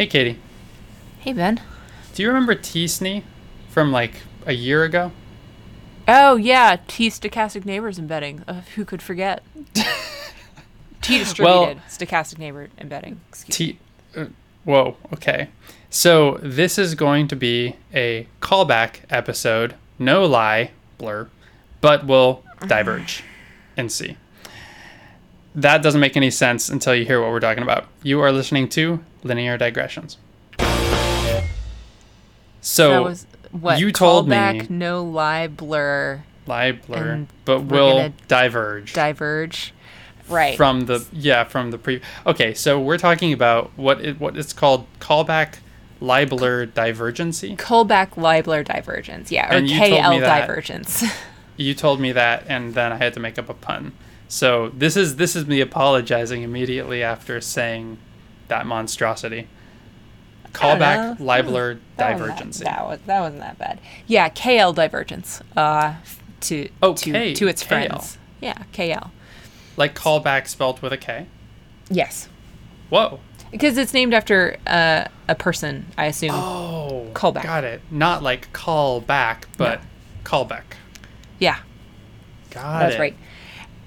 Hey, Katie. Hey, Ben. Do you remember T-SNE from like a year ago? Oh, yeah. T stochastic neighbors embedding. Uh, who could forget? T distributed Well- stochastic neighbor embedding. Excuse T. Uh, whoa. Okay. So this is going to be a callback episode. No lie, blur, but we'll diverge and see. That doesn't make any sense until you hear what we're talking about. You are listening to Linear Digressions. So that was what you told me- callback, no lie, blur, lie, blur, but we're we'll gonna diverge. diverge. Right. from the yeah from the pre okay so we're talking about what it, what it's called callback libeler divergency callback, libler divergence. Yeah, or And you told me KL that. divergence. you told me that and then i had to make up a pun so this is this is me apologizing immediately after saying that monstrosity callback libeler That wasn't divergency That, that was that wasn't that bad. Yeah, KL divergence. Uh, to Oh, to K- to its KL. friends. Yeah, KL. like callback spelled with a k Yes, whoa because it's named after uh, a person. I assume. oh Callback. got it not like call back but callback Yeah, got it. that's it right.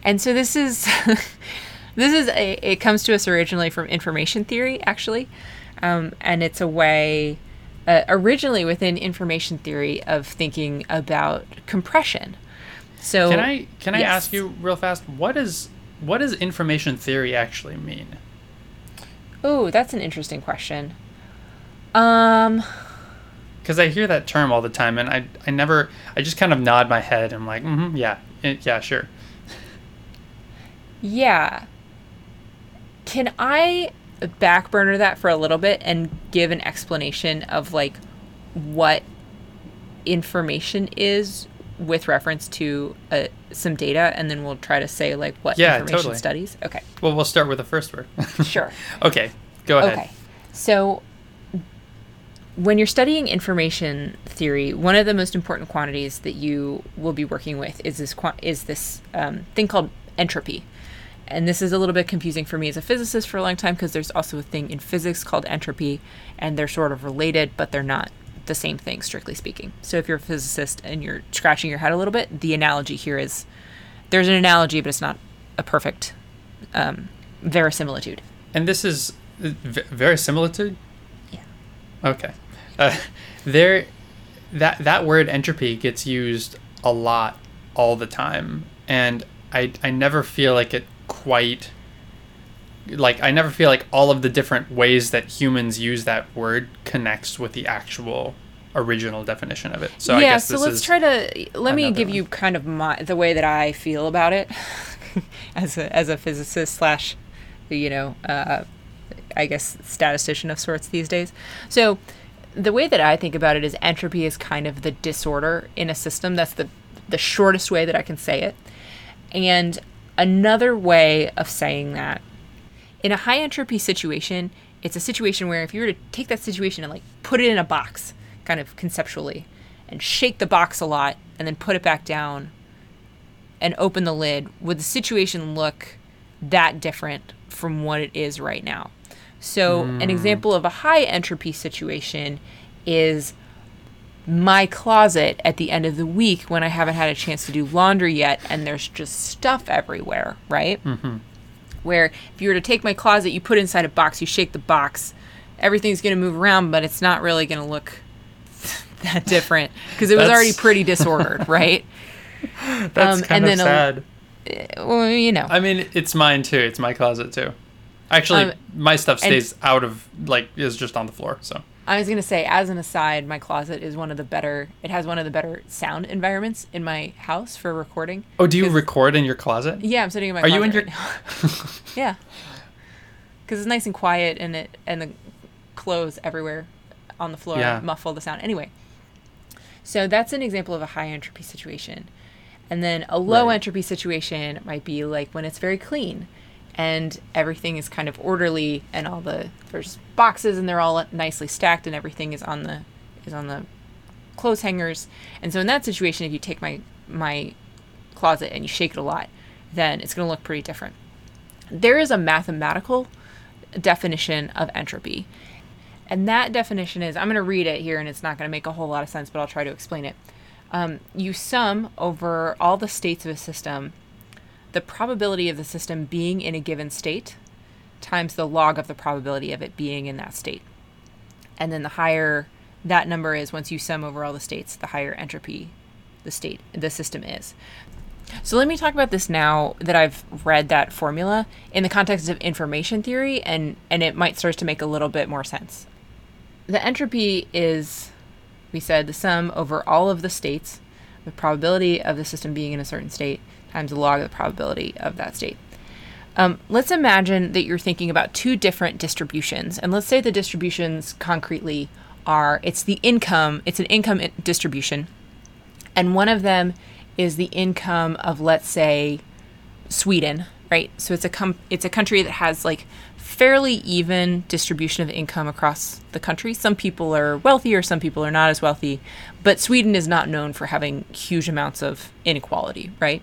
And so this is this is a it comes to us originally from information theory actually, um, and it's a way uh, originally within information theory of thinking about compression. So Can I can I Yes. ask you real fast what is what does information theory actually mean? Oh, that's an interesting question. Um, Because I hear that term all the time, and I I never I just kind of nod my head. and I'm like, mm-hmm, yeah, yeah, sure. yeah. Can I backburner that for a little bit and give an explanation of like what information is with reference to uh, some data, and then we'll try to say like what Yeah, information totally. studies. Okay, Well, we'll start with the first word. sure. okay, go ahead. Okay. So when you're studying information theory, one of the most important quantities that you will be working with is this is this um, thing called entropy. And this is a little bit confusing for me as a physicist for a long time because there's also a thing in physics called entropy, and they're sort of related, but they're not the same thing, strictly speaking. So if you're a physicist and you're scratching your head a little bit, the analogy here is there's an analogy, but it's not a perfect um, verisimilitude. And this is v- verisimilitude. Yeah. Okay. Uh, there, that that word entropy gets used a lot all the time, and I I never feel like it quite. Like I never feel like all of the different ways that humans use that word connects with the actual original definition of it. So I yeah, guess so let's try to let me give one. you kind of my the way that I feel about it as a as a physicist slash you know uh, I guess statistician of sorts these days. So the way that I think about it is entropy is kind of the disorder in a system. That's the the shortest way that I can say it. And another way of saying that in a high entropy situation, it's a situation where if you were to take that situation and like put it in a box, kind of conceptually, and shake the box a lot and then put it back down and open the lid, would the situation look that different from what it is right now? So, an hmm. example of a high entropy situation is my closet at the end of the week when I haven't had a chance to do laundry yet and there's just stuff everywhere, right? Where if you were to take my closet, you put it inside a box, you shake the box, everything's going to move around, but it's not really going to look that different because it was already pretty disordered, right? that's um, kind and of then a- sad. Well, you know. I mean, it's mine too. It's my closet too. Actually, Um, my stuff stays out of like is just on the floor. So I was gonna say, as an aside, my closet is one of the better. It has one of the better sound environments in my house for recording. Oh, do you record in your closet? Yeah, I'm sitting in my. Are you in your? right yeah, because it's nice and quiet, and it and the clothes everywhere on the floor Yeah. muffle the sound. Anyway, so that's an example of a high entropy situation, and then a low Right. entropy situation might be like when it's very clean, and everything is kind of orderly, and all the there's boxes, and they're all nicely stacked, and everything is on the is on the clothes hangers. And so in that situation, if you take my my closet and you shake it a lot, then it's going to look pretty different. There is a mathematical definition of entropy, And that definition is I'm going to read it here, and it's not going to make a whole lot of sense, but I'll try to explain it. Um, you sum over all the states of a system the probability of the system being in a given state times the log of the probability of it being in that state. And then the higher that number is once you sum over all the states, the higher entropy the state the system is. So let me talk about this now that I've read that formula in the context of information theory and and it might start to make a little bit more sense. The entropy is we said the sum over all of the states, the probability of the system being in a certain state times the log of the probability of that state. Um, let's imagine that you're thinking about two different distributions, and let's say the distributions concretely are it's the income, it's an income distribution, and one of them is the income of let's say Sweden, right? So it's a com- it's a country that has like fairly even distribution of income across the country. Some people are wealthier, some people are not as wealthy, but Sweden is not known for having huge amounts of inequality, right?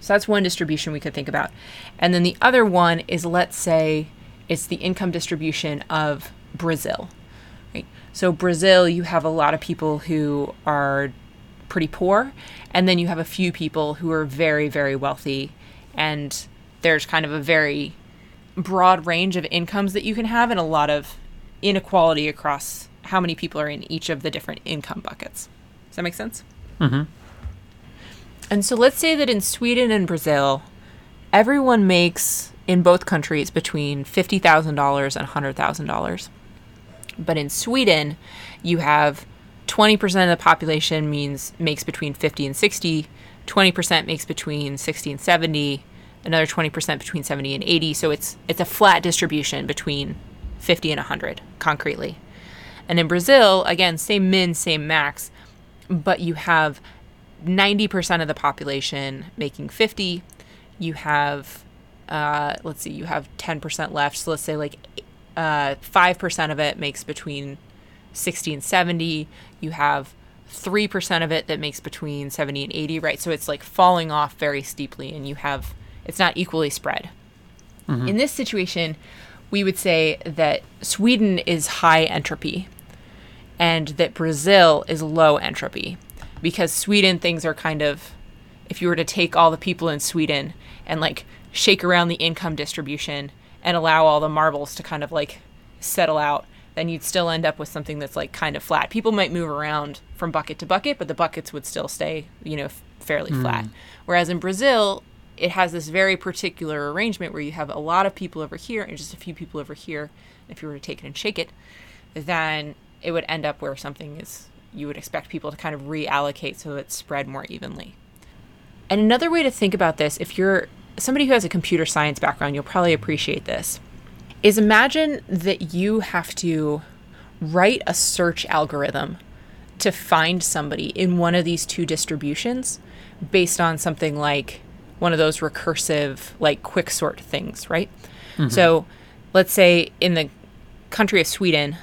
So that's one distribution we could think about. And then the other one is let's say it's the income distribution of Brazil. Right? So Brazil, you have a lot of people who are pretty poor, and then you have a few people who are very, very wealthy. And there's kind of a very broad range of incomes that you can have and a lot of inequality across how many people are in each of the different income buckets. Does that make sense? Mm-hmm. And so let's say that in Sweden and Brazil, everyone makes in both countries between $50,000 and $100,000. But in Sweden, you have 20% of the population means makes between 50 and 60, 20% makes between 60 and 70, another 20% between 70 and 80. So it's it's a flat distribution between 50 and 100 concretely. And in Brazil, again, same min, same max, but you have 90% of the population making 50 you have uh, let's see you have 10% left so let's say like uh, 5% of it makes between 60 and 70 you have 3% of it that makes between 70 and 80 right so it's like falling off very steeply and you have it's not equally spread mm-hmm. in this situation we would say that sweden is high entropy and that brazil is low entropy because Sweden things are kind of if you were to take all the people in Sweden and like shake around the income distribution and allow all the marbles to kind of like settle out, then you'd still end up with something that's like kind of flat. People might move around from bucket to bucket, but the buckets would still stay, you know, fairly mm. flat. Whereas in Brazil, it has this very particular arrangement where you have a lot of people over here and just a few people over here. If you were to take it and shake it, then it would end up where something is you would expect people to kind of reallocate so it's spread more evenly. And another way to think about this, if you're somebody who has a computer science background, you'll probably appreciate this, is imagine that you have to write a search algorithm to find somebody in one of these two distributions based on something like one of those recursive, like quick sort things, right? Mm-hmm. So let's say in the country of Sweden,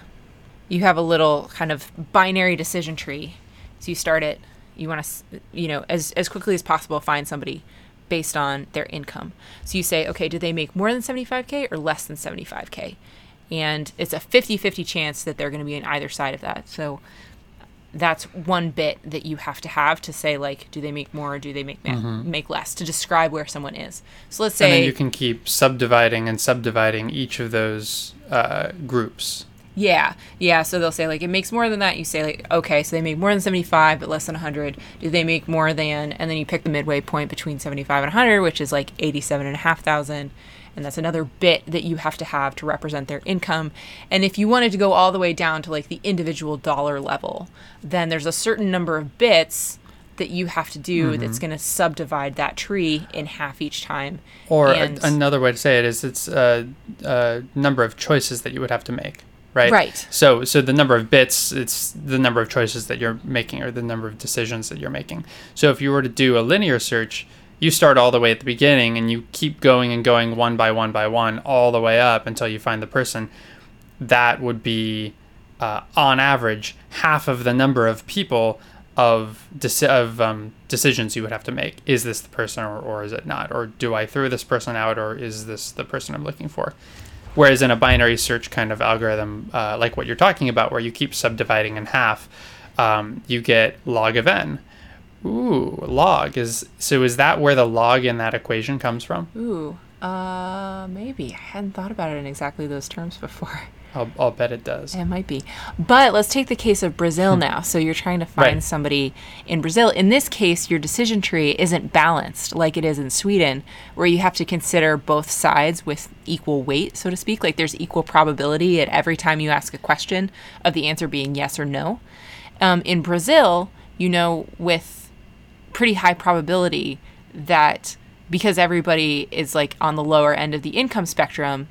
you have a little kind of binary decision tree. So you start it, you want to, you know, as, as quickly as possible, find somebody based on their income. So you say, okay, do they make more than 75K or less than 75K? And it's a 50 50 chance that they're going to be on either side of that. So that's one bit that you have to have to say like do they make more or do they make mm-hmm. make less to describe where someone is so let's say and then you can keep subdividing and subdividing each of those uh, groups yeah, yeah. So they'll say like it makes more than that. You say like okay, so they make more than seventy five, but less than hundred. Do they make more than? And then you pick the midway point between seventy five and hundred, which is like eighty seven and a half thousand. And that's another bit that you have to have to represent their income. And if you wanted to go all the way down to like the individual dollar level, then there's a certain number of bits that you have to do mm-hmm. that's going to subdivide that tree in half each time. Or a, another way to say it is it's a, a number of choices that you would have to make right? Right. So so the number of bits, it's the number of choices that you're making or the number of decisions that you're making. So if you were to do a linear search, you start all the way at the beginning and you keep going and going one by one by one all the way up until you find the person. That would be, uh, on average, half of the number of people of deci- of um, decisions you would have to make. Is this the person or, or is it not? Or do I throw this person out or is this the person I'm looking for? Whereas in a binary search kind of algorithm, uh, like what you're talking about, where you keep subdividing in half, um, you get log of n. Ooh, log is so. Is that where the log in that equation comes from? Ooh, uh, maybe I hadn't thought about it in exactly those terms before. I'll, I'll bet it does. It might be. But let's take the case of Brazil now. So you're trying to find Right. somebody in Brazil. In this case, your decision tree isn't balanced like it is in Sweden, where you have to consider both sides with equal weight, so to speak. Like there's equal probability at every time you ask a question of the answer being yes or no. Um, in Brazil, you know, with pretty high probability that because everybody is like on the lower end of the income spectrum,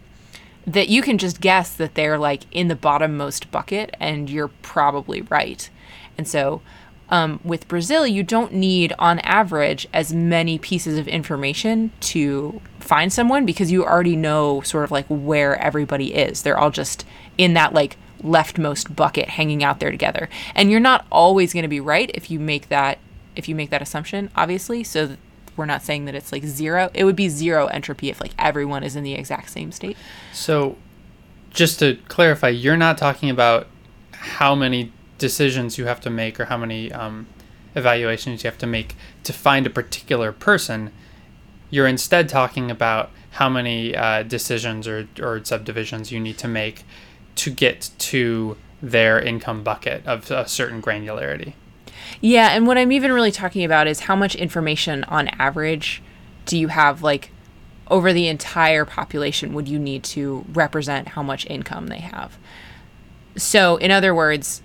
that you can just guess that they're like in the bottommost bucket and you're probably right. And so um, with Brazil, you don't need, on average, as many pieces of information to find someone because you already know sort of like where everybody is. They're all just in that like leftmost bucket hanging out there together. And you're not always going to be right if you make that if you make that assumption, obviously. So th- we're not saying that it's like zero. It would be zero entropy if like everyone is in the exact same state. So, just to clarify, you're not talking about how many decisions you have to make or how many um, evaluations you have to make to find a particular person. You're instead talking about how many uh, decisions or, or subdivisions you need to make to get to their income bucket of a certain granularity. Yeah, and what I'm even really talking about is how much information on average do you have like over the entire population would you need to represent how much income they have. So, in other words,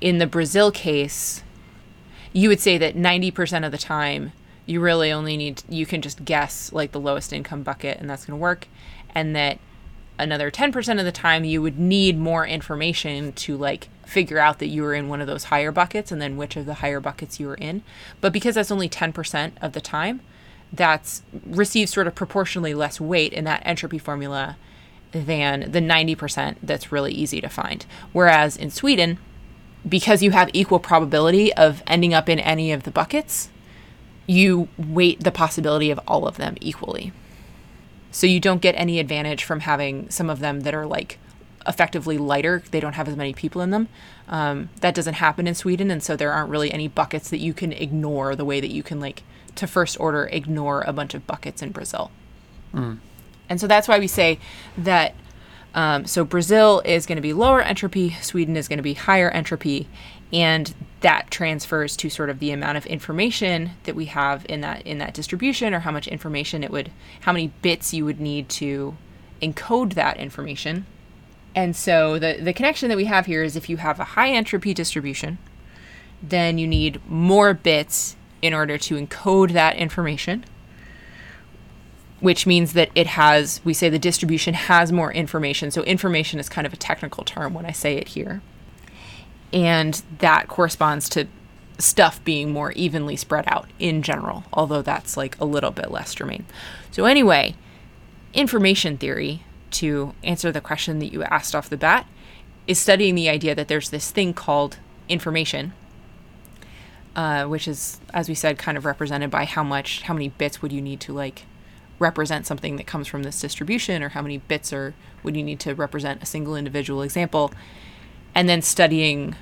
in the Brazil case, you would say that 90% of the time you really only need you can just guess like the lowest income bucket and that's going to work and that another 10% of the time you would need more information to like figure out that you were in one of those higher buckets and then which of the higher buckets you were in. But because that's only 10% of the time that's receives sort of proportionally less weight in that entropy formula than the 90% that's really easy to find. Whereas in Sweden because you have equal probability of ending up in any of the buckets you weight the possibility of all of them equally so you don't get any advantage from having some of them that are like effectively lighter. They don't have as many people in them. Um, that doesn't happen in Sweden, and so there aren't really any buckets that you can ignore the way that you can like to first order ignore a bunch of buckets in Brazil. And so that's why we say that. Um, so Brazil is going to be lower entropy, Sweden is going to be higher entropy, and that transfers to sort of the amount of information that we have in that in that distribution, or how much information it would, how many bits you would need to encode that information. And so the the connection that we have here is if you have a high entropy distribution, then you need more bits in order to encode that information which means that it has, we say the distribution has more information. So, information is kind of a technical term when I say it here. And that corresponds to stuff being more evenly spread out in general, although that's like a little bit less germane. So, anyway, information theory, to answer the question that you asked off the bat, is studying the idea that there's this thing called information uh, which is, as we said, kind of represented by how much, how many bits would you need to like represent something that comes from this distribution, or how many bits are would you need to represent a single individual example, and then studying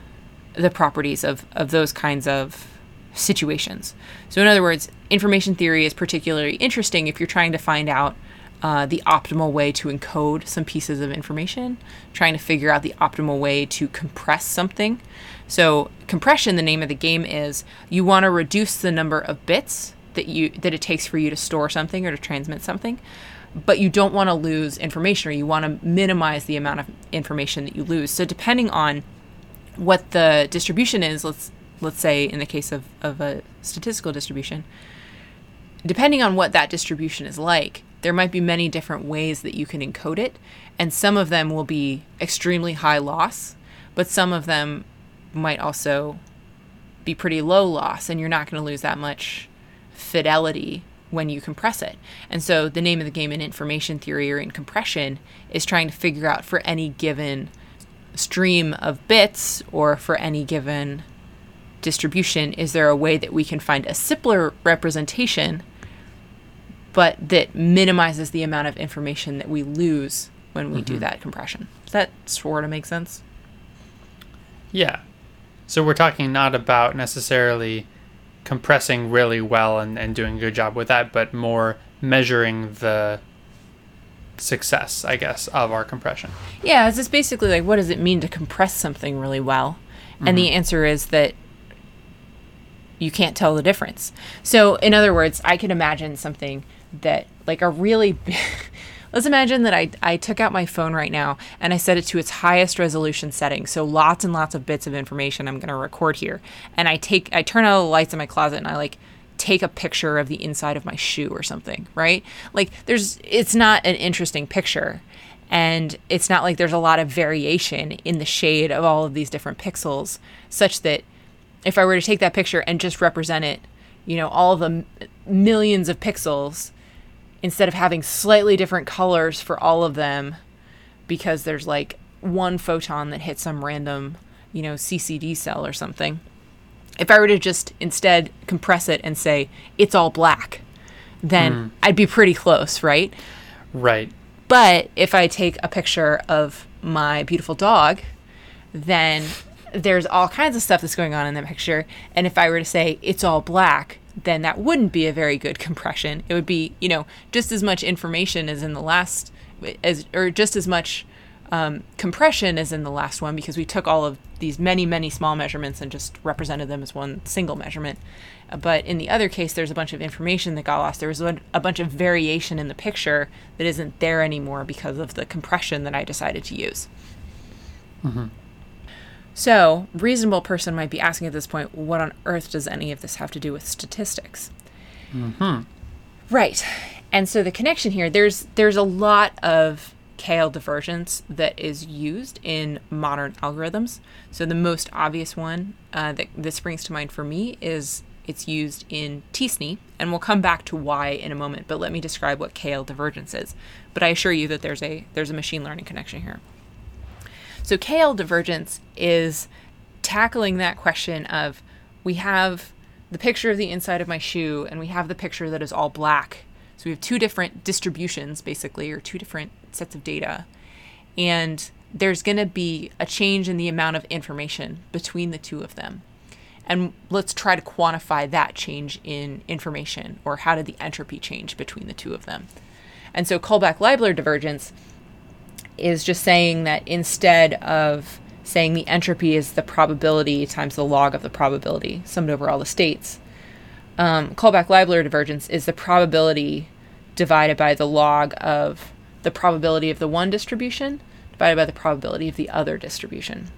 the properties of of those kinds of situations. So, in other words, information theory is particularly interesting if you're trying to find out uh, the optimal way to encode some pieces of information, trying to figure out the optimal way to compress something. So, compression, the name of the game is you want to reduce the number of bits that you that it takes for you to store something or to transmit something, but you don't want to lose information or you want to minimize the amount of information that you lose. So, depending on what the distribution is, let's let's say in the case of, of a statistical distribution, depending on what that distribution is like, there might be many different ways that you can encode it, and some of them will be extremely high loss, but some of them might also be pretty low loss, and you're not going to lose that much fidelity when you compress it. And so the name of the game in information theory or in compression is trying to figure out for any given stream of bits or for any given distribution, is there a way that we can find a simpler representation, but that minimizes the amount of information that we lose when we do mm-hmm. that compression. Does that sort of make sense? Yeah. So we're talking not about necessarily compressing really well and, and doing a good job with that, but more measuring the success, I guess, of our compression. Yeah, it's just basically like what does it mean to compress something really well? And the mm-hmm. answer is that you can't tell the difference. So, in other words, I can imagine something that, like a really big, let's imagine that I, I took out my phone right now and I set it to its highest resolution setting. So, lots and lots of bits of information I'm going to record here. And I take, I turn out the lights in my closet and I like take a picture of the inside of my shoe or something, right? Like, there's, it's not an interesting picture. And it's not like there's a lot of variation in the shade of all of these different pixels, such that if I were to take that picture and just represent it, you know, all the millions of pixels, instead of having slightly different colors for all of them, because there's like one photon that hits some random, you know, CCD cell or something. If I were to just instead compress it and say it's all black, then hmm. I'd be pretty close, right? Right. But if I take a picture of my beautiful dog, then there's all kinds of stuff that's going on in that picture. And if I were to say it's all black, then that wouldn't be a very good compression. It would be, you know, just as much information as in the last, as or just as much um, compression as in the last one because we took all of these many, many small measurements and just represented them as one single measurement. But in the other case, there's a bunch of information that got lost. There was a bunch of variation in the picture that isn't there anymore because of the compression that I decided to use. So, reasonable person might be asking at this point, what on earth does any of this have to do with statistics? Right. And so the connection here, there's there's a lot of KL divergence that is used in modern algorithms. So the most obvious one uh, that this brings to mind for me is it's used in TSNE, and we'll come back to why in a moment. But let me describe what KL divergence is. But I assure you that there's a there's a machine learning connection here. So KL divergence is tackling that question of we have the picture of the inside of my shoe and we have the picture that is all black. So we have two different distributions basically or two different sets of data. And there's going to be a change in the amount of information between the two of them. And let's try to quantify that change in information or how did the entropy change between the two of them. And so Kullback-Leibler divergence is just saying that instead of saying the entropy is the probability times the log of the probability summed over all the states, um, Kullback-Leibler divergence is the probability divided by the log of the probability of the one distribution divided by the probability of the other distribution.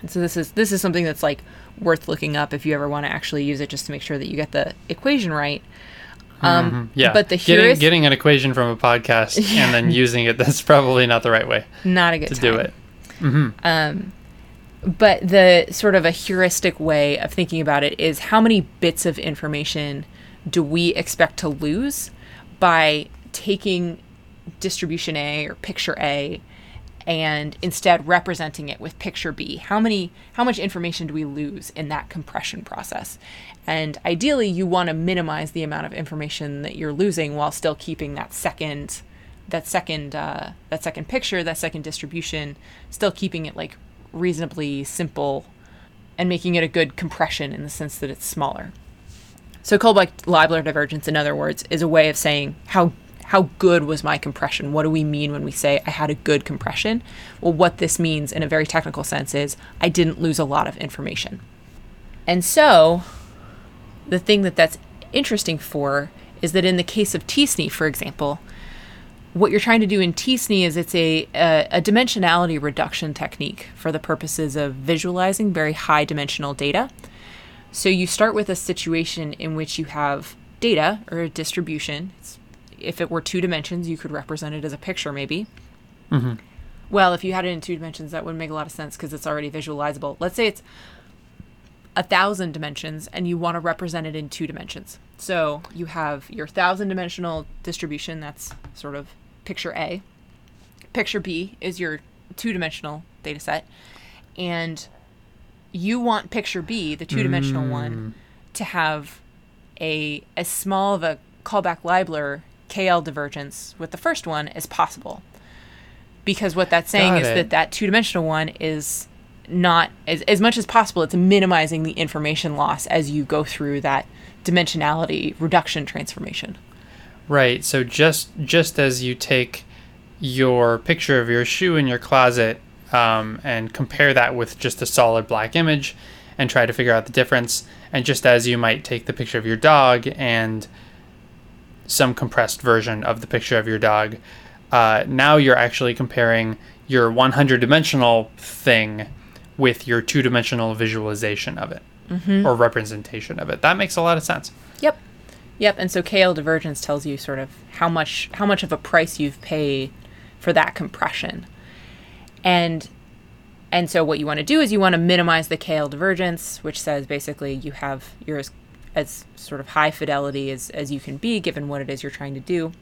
And so this is this is something that's like worth looking up if you ever want to actually use it just to make sure that you get the equation right. Um, Yeah. But the getting, heuristic getting an equation from a podcast and then using it, that's probably not the right way not a good to time. do it. Um, but the sort of a heuristic way of thinking about it is how many bits of information do we expect to lose by taking distribution A or picture A and instead representing it with picture B. How many how much information do we lose in that compression process? And ideally you want to minimize the amount of information that you're losing while still keeping that second that second uh, that second picture, that second distribution, still keeping it like reasonably simple and making it a good compression in the sense that it's smaller. So Kullback-Leibler divergence, in other words, is a way of saying how how good was my compression? What do we mean when we say I had a good compression? Well, what this means in a very technical sense is I didn't lose a lot of information. And so, the thing that that's interesting for is that in the case of TSNE, for example, what you're trying to do in TSNE is it's a, a, a dimensionality reduction technique for the purposes of visualizing very high dimensional data. So you start with a situation in which you have data or a distribution. It's, if it were two dimensions, you could represent it as a picture, maybe. Mm-hmm. Well, if you had it in two dimensions, that would make a lot of sense because it's already visualizable. Let's say it's a thousand dimensions and you want to represent it in two dimensions. So you have your thousand dimensional distribution, that's sort of picture A. Picture B is your two dimensional data set. And you want picture B, the two dimensional one, mm. to have a as small of a Kullback-Leibler KL divergence with the first one as possible. because what that's saying Got is it. that that two-dimensional one is not as, as much as possible it's minimizing the information loss as you go through that dimensionality reduction transformation Right. So just just as you take your picture of your shoe in your closet um, and compare that with just a solid black image and try to figure out the difference, and just as you might take the picture of your dog and some compressed version of the picture of your dog, uh, now you're actually comparing your 100 dimensional thing with your two dimensional visualization of it or representation of it. That makes a lot of sense. Yep. Yep. And so KL divergence tells you sort of how much how much of a price you've paid for that compression. And and so what you want to do is you want to minimize the KL divergence, which says basically you have you're as, as sort of high fidelity as, as you can be given what it is you're trying to do.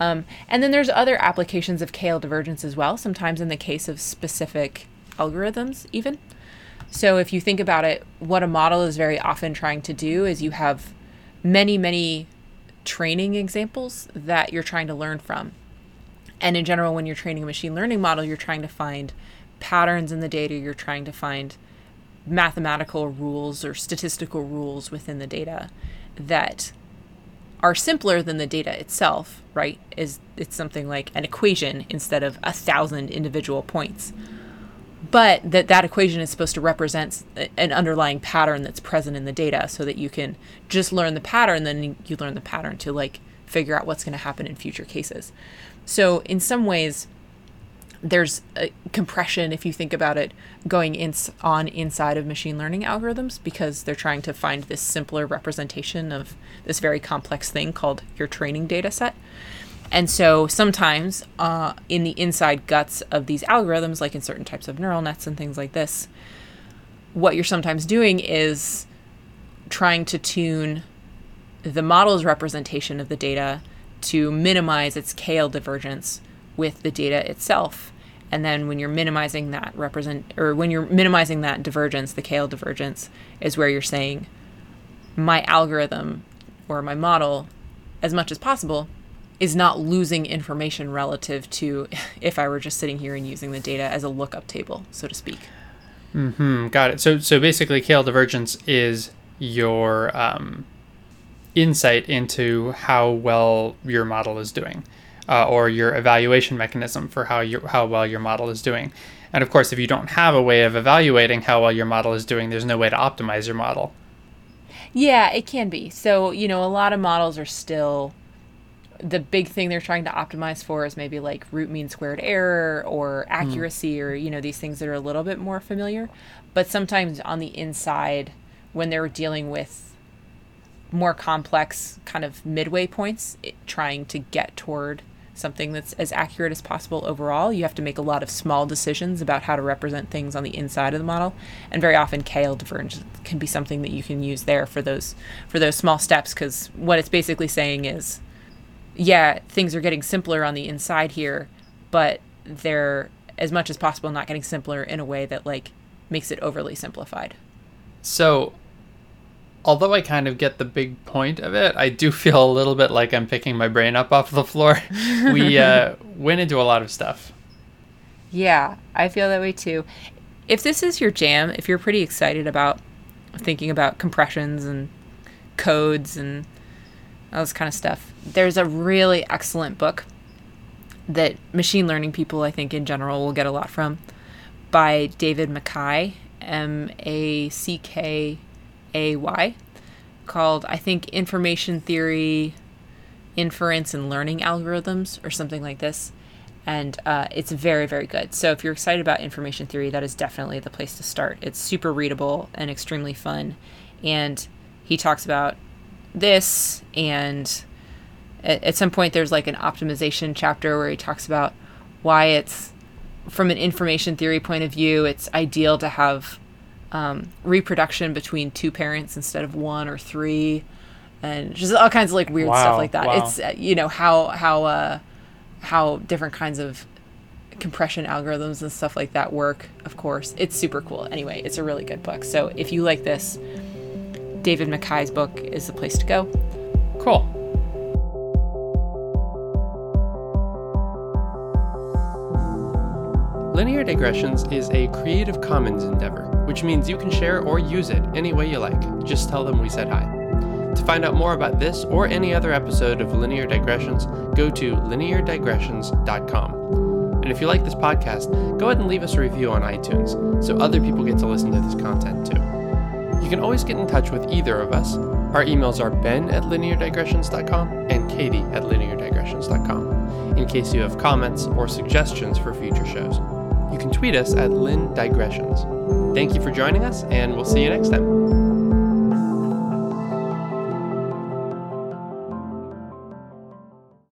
Um, and then there's other applications of KL divergence as well, sometimes in the case of specific algorithms, even. So if you think about it, what a model is very often trying to do is you have many, many training examples that you're trying to learn from. And in general, when you're training a machine learning model, you're trying to find patterns in the data, you're trying to find mathematical rules or statistical rules within the data that are simpler than the data itself, right? Is it's something like an equation instead of a thousand individual points. But that that equation is supposed to represent an underlying pattern that's present in the data so that you can just learn the pattern then you learn the pattern to like figure out what's going to happen in future cases. So in some ways there's compression if you think about it going in on inside of machine learning algorithms because they're trying to find this simpler representation of this very complex thing called your training data set and so sometimes uh, in the inside guts of these algorithms like in certain types of neural nets and things like this what you're sometimes doing is trying to tune the model's representation of the data to minimize its KL divergence with the data itself. And then when you're minimizing that represent or when you're minimizing that divergence, the KL divergence is where you're saying my algorithm or my model as much as possible is not losing information relative to if I were just sitting here and using the data as a lookup table, so to speak. Hmm, got it. So so basically, KL divergence is your um, insight into how well your model is doing, uh, or your evaluation mechanism for how you how well your model is doing. And of course, if you don't have a way of evaluating how well your model is doing, there's no way to optimize your model. Yeah, it can be. So, you know, a lot of models are still the big thing they're trying to optimize for is maybe like root mean squared error or accuracy or, you know, these things that are a little bit more familiar. But sometimes on the inside, when they're dealing with more complex kind of midway points, it, trying to get toward something that's as accurate as possible overall, you have to make a lot of small decisions about how to represent things on the inside of the model. And very often KL divergence can be something that you can use there for those for those small steps because what it's basically saying is yeah, things are getting simpler on the inside here, but they're as much as possible not getting simpler in a way that like makes it overly simplified. So, although I kind of get the big point of it, I do feel a little bit like I'm picking my brain up off the floor. we uh, went into a lot of stuff. Yeah, I feel that way too. If this is your jam, if you're pretty excited about thinking about compressions and codes and all this kind of stuff, there's a really excellent book that machine learning people, I think, in general, will get a lot from by David MacKay, M A C K A Y, called, I think, Information Theory, Inference, and Learning Algorithms, or something like this. And uh, it's very very good. So if you're excited about information theory that is definitely the place to start. It's super readable and extremely fun. And he talks about this and at, at some point there's like an optimization chapter where he talks about why it's from an information theory point of view it's ideal to have um, reproduction between two parents instead of one or three and just all kinds of like weird Wow, stuff like that wow. it's uh, you know how how uh how different kinds of compression algorithms and stuff like that work, of course. It's super cool. Anyway, it's a really good book. So if you like this, David MacKay's book is the place to go. Cool. Linear Digressions is a Creative Commons endeavor, which means you can share or use it any way you like. Just tell them we said hi. To find out more about this or any other episode of Linear Digressions, go to lineardigressions.com. And if you like this podcast, go ahead and leave us a review on iTunes so other people get to listen to this content too. You can always get in touch with either of us. Our emails are ben at lineardigressions.com and katie at lineardigressions.com in case you have comments or suggestions for future shows. You can tweet us at lindigressions. Thank you for joining us, and we'll see you next time.